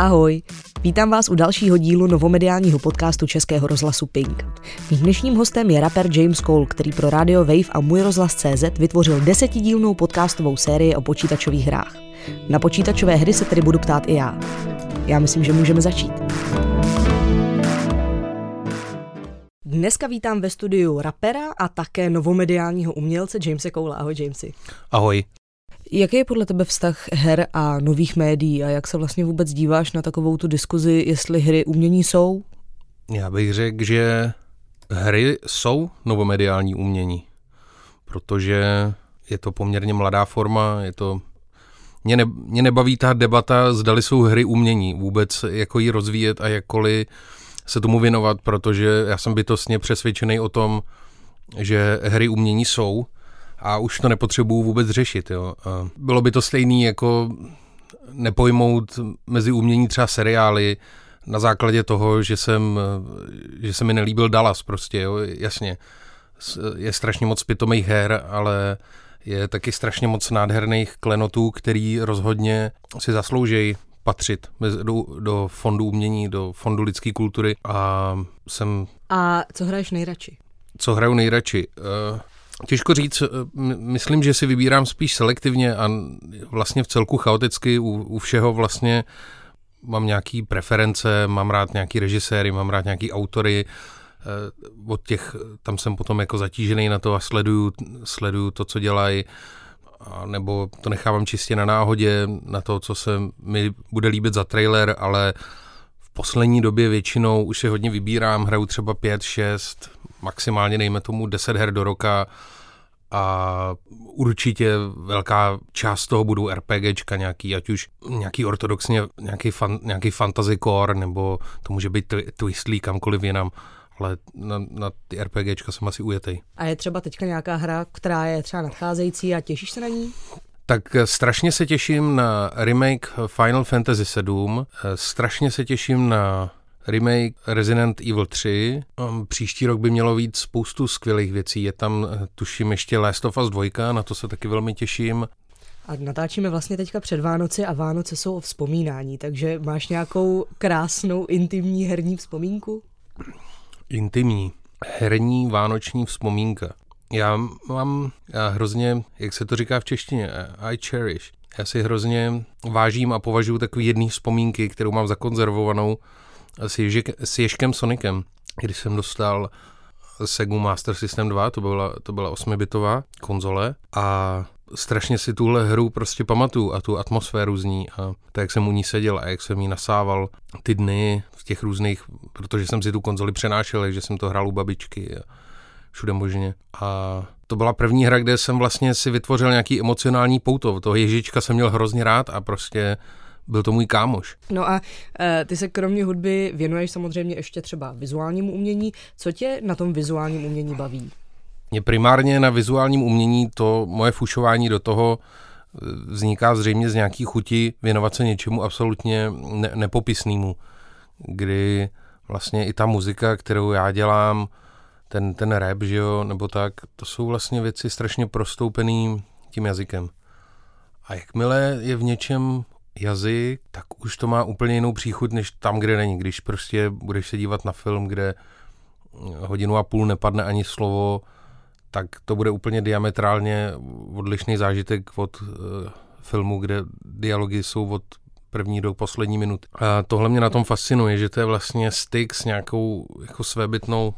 Ahoj, vítám vás u dalšího dílu novomediálního podcastu Českého rozhlasu Pink. Mým dnešním hostem je rapper James Cole, který pro Radio Wave a Můj rozhlas CZ vytvořil desetidílnou podcastovou sérii o počítačových hrách. Na počítačové hry se tedy budu ptát i já. Já myslím, že můžeme začít. Dneska vítám ve studiu rapera a také novomediálního umělce Jamese Cole. Ahoj Jamesy. Ahoj. Jaký je podle tebe vztah her a nových médií a jak se vlastně vůbec díváš na takovou tu diskuzi, jestli hry umění jsou? Já bych řekl, že hry jsou novomediální umění, protože je to poměrně mladá forma, je to mě, ne, mě nebaví ta debata, zdali jsou hry umění, vůbec jako ji rozvíjet a jakkoliv se tomu věnovat, protože já jsem bytostně přesvědčený o tom, že hry umění jsou a už to nepotřebuju vůbec řešit. Jo. A bylo by to stejný jako nepojmout mezi umění třeba seriály na základě toho, že jsem, že se mi nelíbil Dallas prostě, jo, jasně. Je strašně moc pitomých her, ale je taky strašně moc nádherných klenotů, který rozhodně si zaslouží patřit do, do fondu umění, do fondu lidské kultury a jsem... A co hraješ nejradši? Co hraju nejradši? Uh, Těžko říct, myslím, že si vybírám spíš selektivně a vlastně v celku chaoticky u, u všeho vlastně mám nějaký preference, mám rád nějaký režiséry, mám rád nějaký autory, eh, od těch, tam jsem potom jako zatížený na to a sleduju, sleduju to, co dělají, nebo to nechávám čistě na náhodě, na to, co se mi bude líbit za trailer, ale v poslední době většinou už si hodně vybírám, hraju třeba 5, 6, maximálně dejme tomu 10 her do roka a určitě velká část toho budou RPGčka nějaký, ať už nějaký ortodoxně, nějaký, fan, nějaký fantasy core, nebo to může být twistlý kamkoliv jinam, ale na, na ty RPGčka jsem asi ujetej. A je třeba teďka nějaká hra, která je třeba nadcházející a těšíš se na ní? Tak eh, strašně se těším na remake Final Fantasy 7, eh, strašně se těším na remake Resident Evil 3. Um, příští rok by mělo být spoustu skvělých věcí. Je tam, eh, tuším, ještě Last of Us 2, na to se taky velmi těším. A natáčíme vlastně teďka před Vánoci a Vánoce jsou o vzpomínání, takže máš nějakou krásnou intimní herní vzpomínku? Intimní. Herní vánoční vzpomínka. Já mám já hrozně, jak se to říká v češtině, I cherish. Já si hrozně vážím a považuji takový jedný vzpomínky, kterou mám zakonzervovanou s, Ježek, s Ježkem Sonicem, když jsem dostal Sega Master System 2, to byla, to byla 8-bitová konzole a strašně si tuhle hru prostě pamatuju a tu atmosféru z ní a tak, jak jsem u ní seděl a jak jsem jí nasával ty dny v těch různých, protože jsem si tu konzoli přenášel, že jsem to hrál u babičky a všude možně. A to byla první hra, kde jsem vlastně si vytvořil nějaký emocionální pouto. Toho Ježička jsem měl hrozně rád a prostě byl to můj kámoš. No a e, ty se kromě hudby věnuješ samozřejmě ještě třeba vizuálnímu umění. Co tě na tom vizuálním umění baví? Mě primárně na vizuálním umění to moje fušování do toho eh, vzniká zřejmě z nějaký chuti věnovat se něčemu absolutně ne- nepopisnému, kdy vlastně i ta muzika, kterou já dělám, ten, ten rap, že jo, nebo tak, to jsou vlastně věci strašně prostoupený tím jazykem. A jakmile je v něčem jazyk, tak už to má úplně jinou příchuť, než tam, kde není. Když prostě budeš se dívat na film, kde hodinu a půl nepadne ani slovo, tak to bude úplně diametrálně odlišný zážitek od uh, filmu, kde dialogy jsou od první do poslední minuty. A tohle mě na tom fascinuje, že to je vlastně styk s nějakou jako svébytnou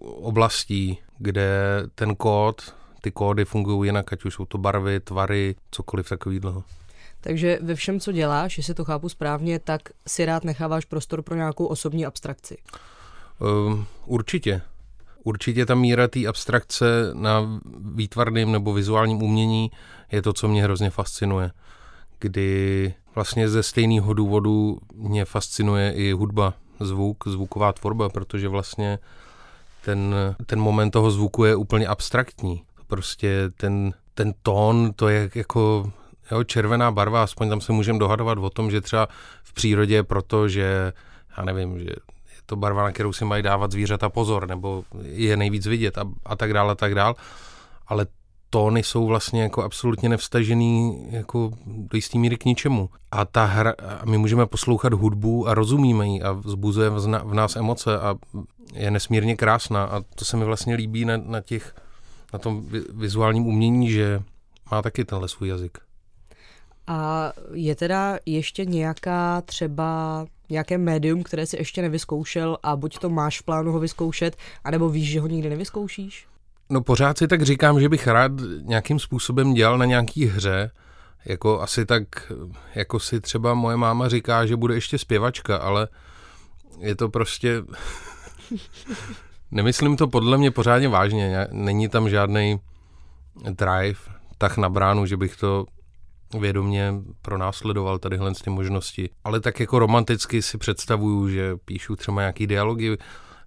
oblastí, kde ten kód, ty kódy fungují jinak, ať už jsou to barvy, tvary, cokoliv takového. Takže ve všem, co děláš, jestli to chápu správně, tak si rád necháváš prostor pro nějakou osobní abstrakci. Um, určitě. Určitě ta míra té abstrakce na výtvarném nebo vizuálním umění je to, co mě hrozně fascinuje. Kdy vlastně ze stejného důvodu mě fascinuje i hudba, zvuk, zvuková tvorba, protože vlastně ten, ten moment toho zvuku je úplně abstraktní. Prostě ten, ten tón, to je jako Jo, červená barva, aspoň tam se můžeme dohadovat o tom, že třeba v přírodě, protože já nevím, že je to barva, na kterou si mají dávat zvířata pozor, nebo je nejvíc vidět a, a tak dále, a tak dále. Ale tóny jsou vlastně jako absolutně nevstažený jako do jistý míry k ničemu. A ta hra, a my můžeme poslouchat hudbu a rozumíme ji a vzbuzuje v nás emoce a je nesmírně krásná a to se mi vlastně líbí na, na těch, na tom vizuálním umění, že má taky tenhle svůj jazyk. A je teda ještě nějaká třeba nějaké médium, které si ještě nevyzkoušel a buď to máš v plánu ho vyzkoušet, anebo víš, že ho nikdy nevyzkoušíš? No pořád si tak říkám, že bych rád nějakým způsobem dělal na nějaký hře, jako asi tak, jako si třeba moje máma říká, že bude ještě zpěvačka, ale je to prostě... Nemyslím to podle mě pořádně vážně, není tam žádný drive, tak na bránu, že bych to vědomě pronásledoval tadyhle ty možnosti. Ale tak jako romanticky si představuju, že píšu třeba nějaký dialogy,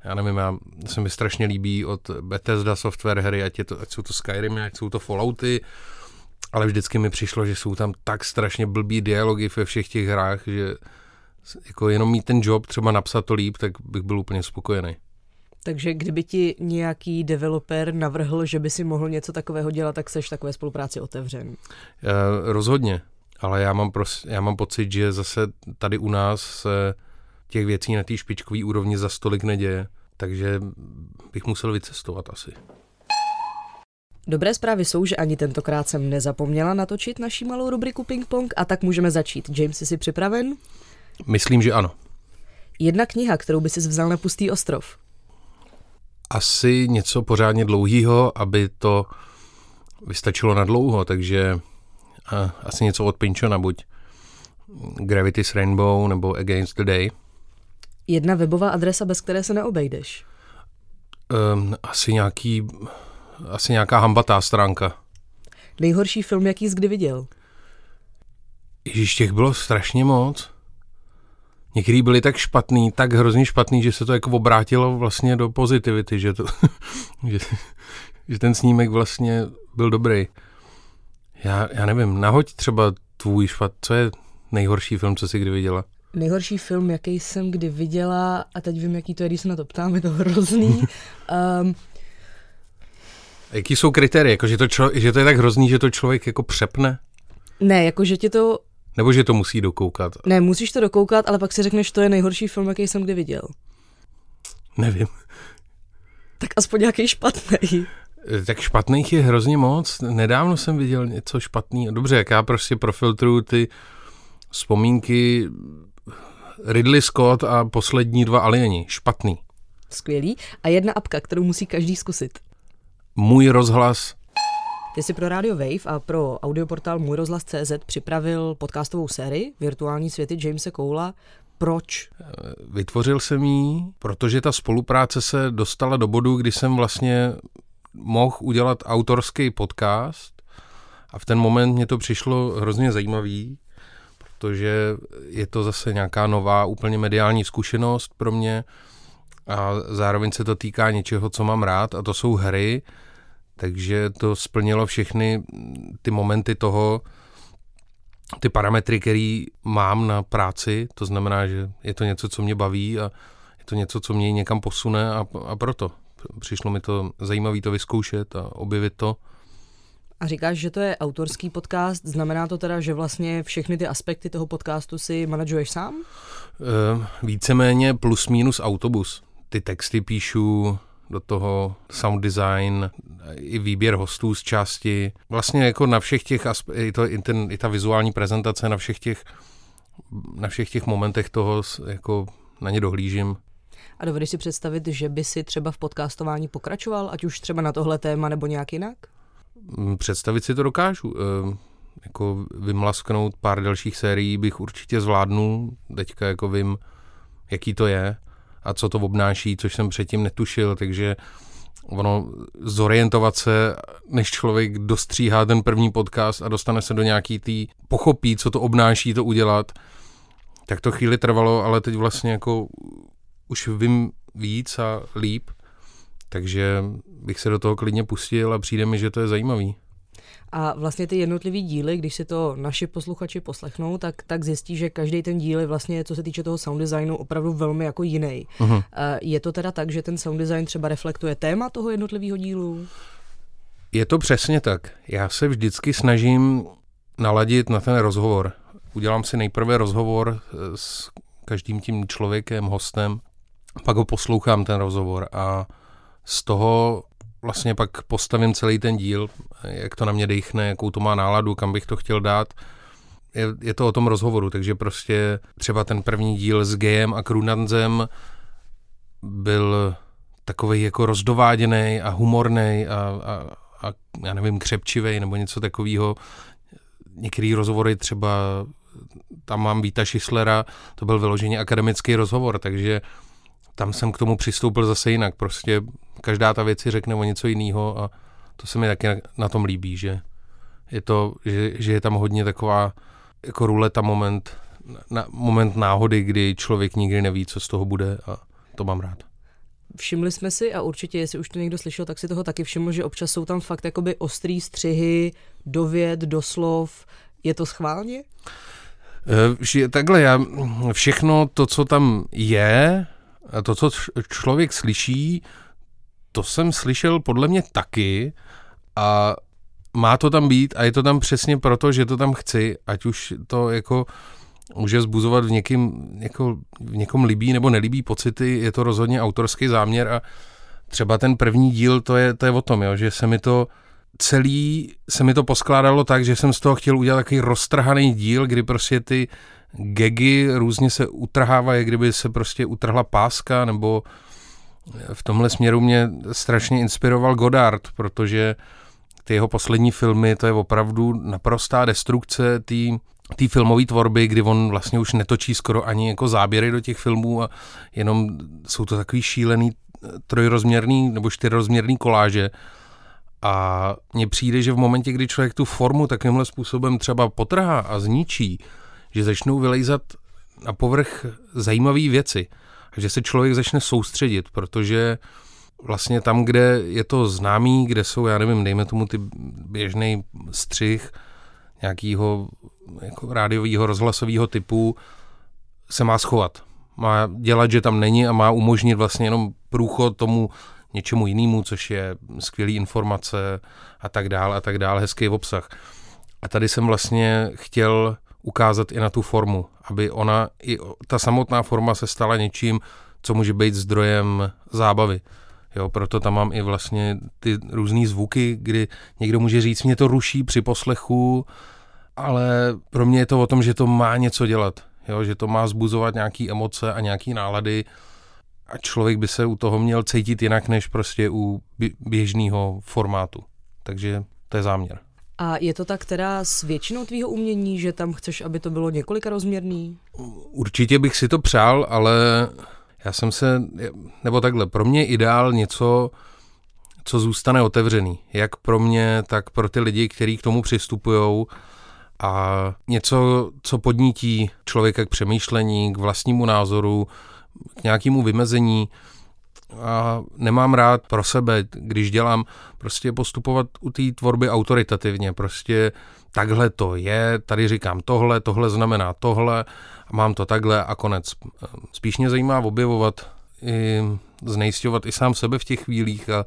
já nevím, já, se mi strašně líbí od Bethesda software hry, ať, je to, ať jsou to Skyrimy, ať jsou to Fallouty, ale vždycky mi přišlo, že jsou tam tak strašně blbý dialogy ve všech těch hrách, že jako jenom mít ten job, třeba napsat to líp, tak bych byl úplně spokojený. Takže kdyby ti nějaký developer navrhl, že by si mohl něco takového dělat, tak seš takové spolupráci otevřen? Uh, rozhodně, ale já mám, pros, já mám pocit, že zase tady u nás se těch věcí na té špičkové úrovni za stolik neděje, takže bych musel vycestovat asi. Dobré zprávy jsou, že ani tentokrát jsem nezapomněla natočit naší malou rubriku Ping Pong a tak můžeme začít. James, jsi připraven? Myslím, že ano. Jedna kniha, kterou by si vzal na pustý ostrov asi něco pořádně dlouhého, aby to vystačilo na dlouho, takže a, asi něco od Pinchona, buď Gravity's Rainbow nebo Against the Day. Jedna webová adresa, bez které se neobejdeš? Um, asi nějaký, asi nějaká hambatá stránka. Nejhorší film, jaký jsi kdy viděl? Ježíš, těch bylo strašně moc. Některý byli tak špatný, tak hrozně špatný, že se to jako obrátilo vlastně do pozitivity, že, to, že, že ten snímek vlastně byl dobrý. Já, já nevím, nahoď třeba tvůj špat, co je nejhorší film, co jsi kdy viděla? Nejhorší film, jaký jsem kdy viděla, a teď vím, jaký to je, když se na to ptám, je to hrozný. um, Jaký jsou kritéria? Jako, že, to člo, že to je tak hrozný, že to člověk jako přepne? Ne, jako že ti to nebo že to musí dokoukat? Ne, musíš to dokoukat, ale pak si řekneš, to je nejhorší film, jaký jsem kdy viděl. Nevím. Tak aspoň nějaký špatný. Tak špatných je hrozně moc. Nedávno jsem viděl něco špatného. Dobře, jak já prostě profiltruju ty vzpomínky Ridley Scott a poslední dva alieni. Špatný. Skvělý. A jedna apka, kterou musí každý zkusit. Můj rozhlas ty jsi pro Radio Wave a pro audioportál Můj rozhlas.cz připravil podcastovou sérii Virtuální světy Jamesa Koula. Proč? Vytvořil jsem ji, protože ta spolupráce se dostala do bodu, kdy jsem vlastně mohl udělat autorský podcast a v ten moment mě to přišlo hrozně zajímavý, protože je to zase nějaká nová úplně mediální zkušenost pro mě a zároveň se to týká něčeho, co mám rád a to jsou hry, takže to splnilo všechny ty momenty toho, ty parametry, které mám na práci, to znamená, že je to něco, co mě baví a je to něco, co mě někam posune a, a proto přišlo mi to zajímavé to vyzkoušet a objevit to. A říkáš, že to je autorský podcast, znamená to teda, že vlastně všechny ty aspekty toho podcastu si manažuješ sám? E, víceméně plus minus autobus. Ty texty píšu, do toho sound design, i výběr hostů z části. Vlastně jako na všech těch, i, to, i, ten, i ta vizuální prezentace na všech těch, na všech těch momentech toho jako na ně dohlížím. A dovedeš si představit, že by si třeba v podcastování pokračoval, ať už třeba na tohle téma nebo nějak jinak? Mm, představit si to dokážu. E, jako vymlasknout pár dalších sérií bych určitě zvládnul. Teďka jako vím, jaký to je a co to obnáší, což jsem předtím netušil, takže ono zorientovat se, než člověk dostříhá ten první podcast a dostane se do nějaký tý, pochopí, co to obnáší to udělat, tak to chvíli trvalo, ale teď vlastně jako už vím víc a líp, takže bych se do toho klidně pustil a přijde mi, že to je zajímavý. A vlastně ty jednotlivý díly, když si to naši posluchači poslechnou, tak, tak zjistí, že každý ten díl je vlastně, co se týče toho sound designu, opravdu velmi jako jiný. Uh-huh. Je to teda tak, že ten sound design třeba reflektuje téma toho jednotlivého dílu? Je to přesně tak. Já se vždycky snažím naladit na ten rozhovor. Udělám si nejprve rozhovor eh, s každým tím člověkem, hostem, pak ho poslouchám ten rozhovor a z toho vlastně pak postavím celý ten díl, jak to na mě dechne, jakou to má náladu, kam bych to chtěl dát. Je, je to o tom rozhovoru, takže prostě třeba ten první díl s Gejem a Krunanzem byl takový jako rozdováděný a humorný a, a, a já nevím, křepčivý nebo něco takového. Některý rozhovory třeba, tam mám Víta Šislera, to byl vyloženě akademický rozhovor, takže tam jsem k tomu přistoupil zase jinak. Prostě každá ta věc si řekne o něco jiného a to se mi taky na tom líbí, že je to, že, že je tam hodně taková jako ruleta moment, na, moment náhody, kdy člověk nikdy neví, co z toho bude a to mám rád. Všimli jsme si, a určitě, jestli už to někdo slyšel, tak si toho taky všiml, že občas jsou tam fakt jakoby ostrý střihy do věd, do slov. Je to schválně? Že takhle, já všechno to, co tam je, to, co člověk slyší, to jsem slyšel podle mě taky a má to tam být a je to tam přesně proto, že to tam chci, ať už to jako může zbuzovat v, někým, jako, v někom líbí nebo nelíbí pocity, je to rozhodně autorský záměr a třeba ten první díl, to je, to je o tom, jo, že se mi to celý, se mi to poskládalo tak, že jsem z toho chtěl udělat takový roztrhaný díl, kdy prostě ty gegy různě se utrhávají, kdyby se prostě utrhla páska, nebo v tomhle směru mě strašně inspiroval Godard, protože ty jeho poslední filmy, to je opravdu naprostá destrukce té filmové tvorby, kdy on vlastně už netočí skoro ani jako záběry do těch filmů a jenom jsou to takový šílený trojrozměrný nebo čtyřrozměrný koláže. A mně přijde, že v momentě, kdy člověk tu formu takovýmhle způsobem třeba potrhá a zničí, že začnou vylejzat na povrch zajímavé věci a že se člověk začne soustředit, protože vlastně tam, kde je to známý, kde jsou, já nevím, dejme tomu ty běžný střih nějakého jako rádiového, rozhlasového typu, se má schovat. Má dělat, že tam není a má umožnit vlastně jenom průchod tomu něčemu jinému, což je skvělý informace a tak dále a tak dále, hezký obsah. A tady jsem vlastně chtěl ukázat i na tu formu, aby ona, i ta samotná forma se stala něčím, co může být zdrojem zábavy. Jo, proto tam mám i vlastně ty různé zvuky, kdy někdo může říct, mě to ruší při poslechu, ale pro mě je to o tom, že to má něco dělat. Jo, že to má zbuzovat nějaké emoce a nějaké nálady a člověk by se u toho měl cítit jinak, než prostě u běžného formátu. Takže to je záměr. A je to tak teda s většinou tvýho umění, že tam chceš, aby to bylo několika rozměrný? Určitě bych si to přál, ale já jsem se, nebo takhle, pro mě ideál něco, co zůstane otevřený. Jak pro mě, tak pro ty lidi, kteří k tomu přistupují. A něco, co podnítí člověka k přemýšlení, k vlastnímu názoru, k nějakému vymezení a nemám rád pro sebe, když dělám, prostě postupovat u té tvorby autoritativně, prostě takhle to je, tady říkám tohle, tohle znamená tohle, mám to takhle a konec. Spíš mě zajímá objevovat, i znejistovat i sám sebe v těch chvílích a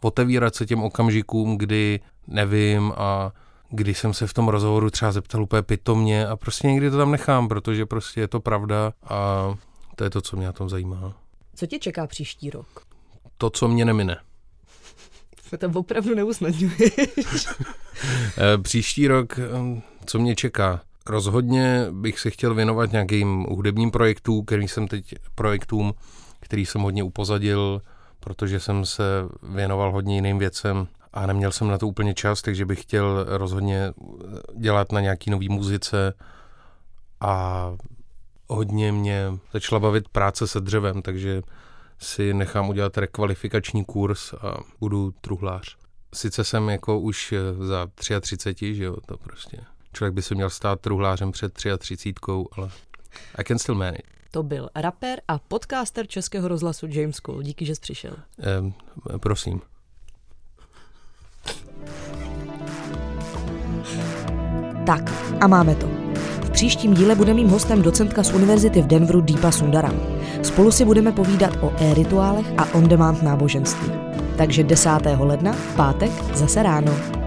otevírat se těm okamžikům, kdy nevím a kdy jsem se v tom rozhovoru třeba zeptal úplně pitomně a prostě někdy to tam nechám, protože prostě je to pravda a to je to, co mě na tom zajímá. Co tě čeká příští rok? To, co mě nemine. To tam opravdu neusnadňuješ. Eh, příští rok, eh, co mě čeká? Rozhodně bych se chtěl věnovat nějakým hudebním projektům, který jsem teď projektům, který jsem hodně upozadil, protože jsem se věnoval hodně jiným věcem a neměl jsem na to úplně čas, takže bych chtěl rozhodně dělat na nějaký nový muzice a hodně mě začala bavit práce se dřevem, takže si nechám udělat rekvalifikační kurz a budu truhlář. Sice jsem jako už za 33, že jo, to prostě. Člověk by se měl stát truhlářem před 33, ale I can still manage. To byl rapper a podcaster Českého rozhlasu James Cole. Díky, že jsi přišel. Eh, prosím. Tak, a máme to příštím díle bude mým hostem docentka z univerzity v Denveru Deepa Sundaram. Spolu si budeme povídat o e-rituálech a on-demand náboženství. Takže 10. ledna pátek zase ráno.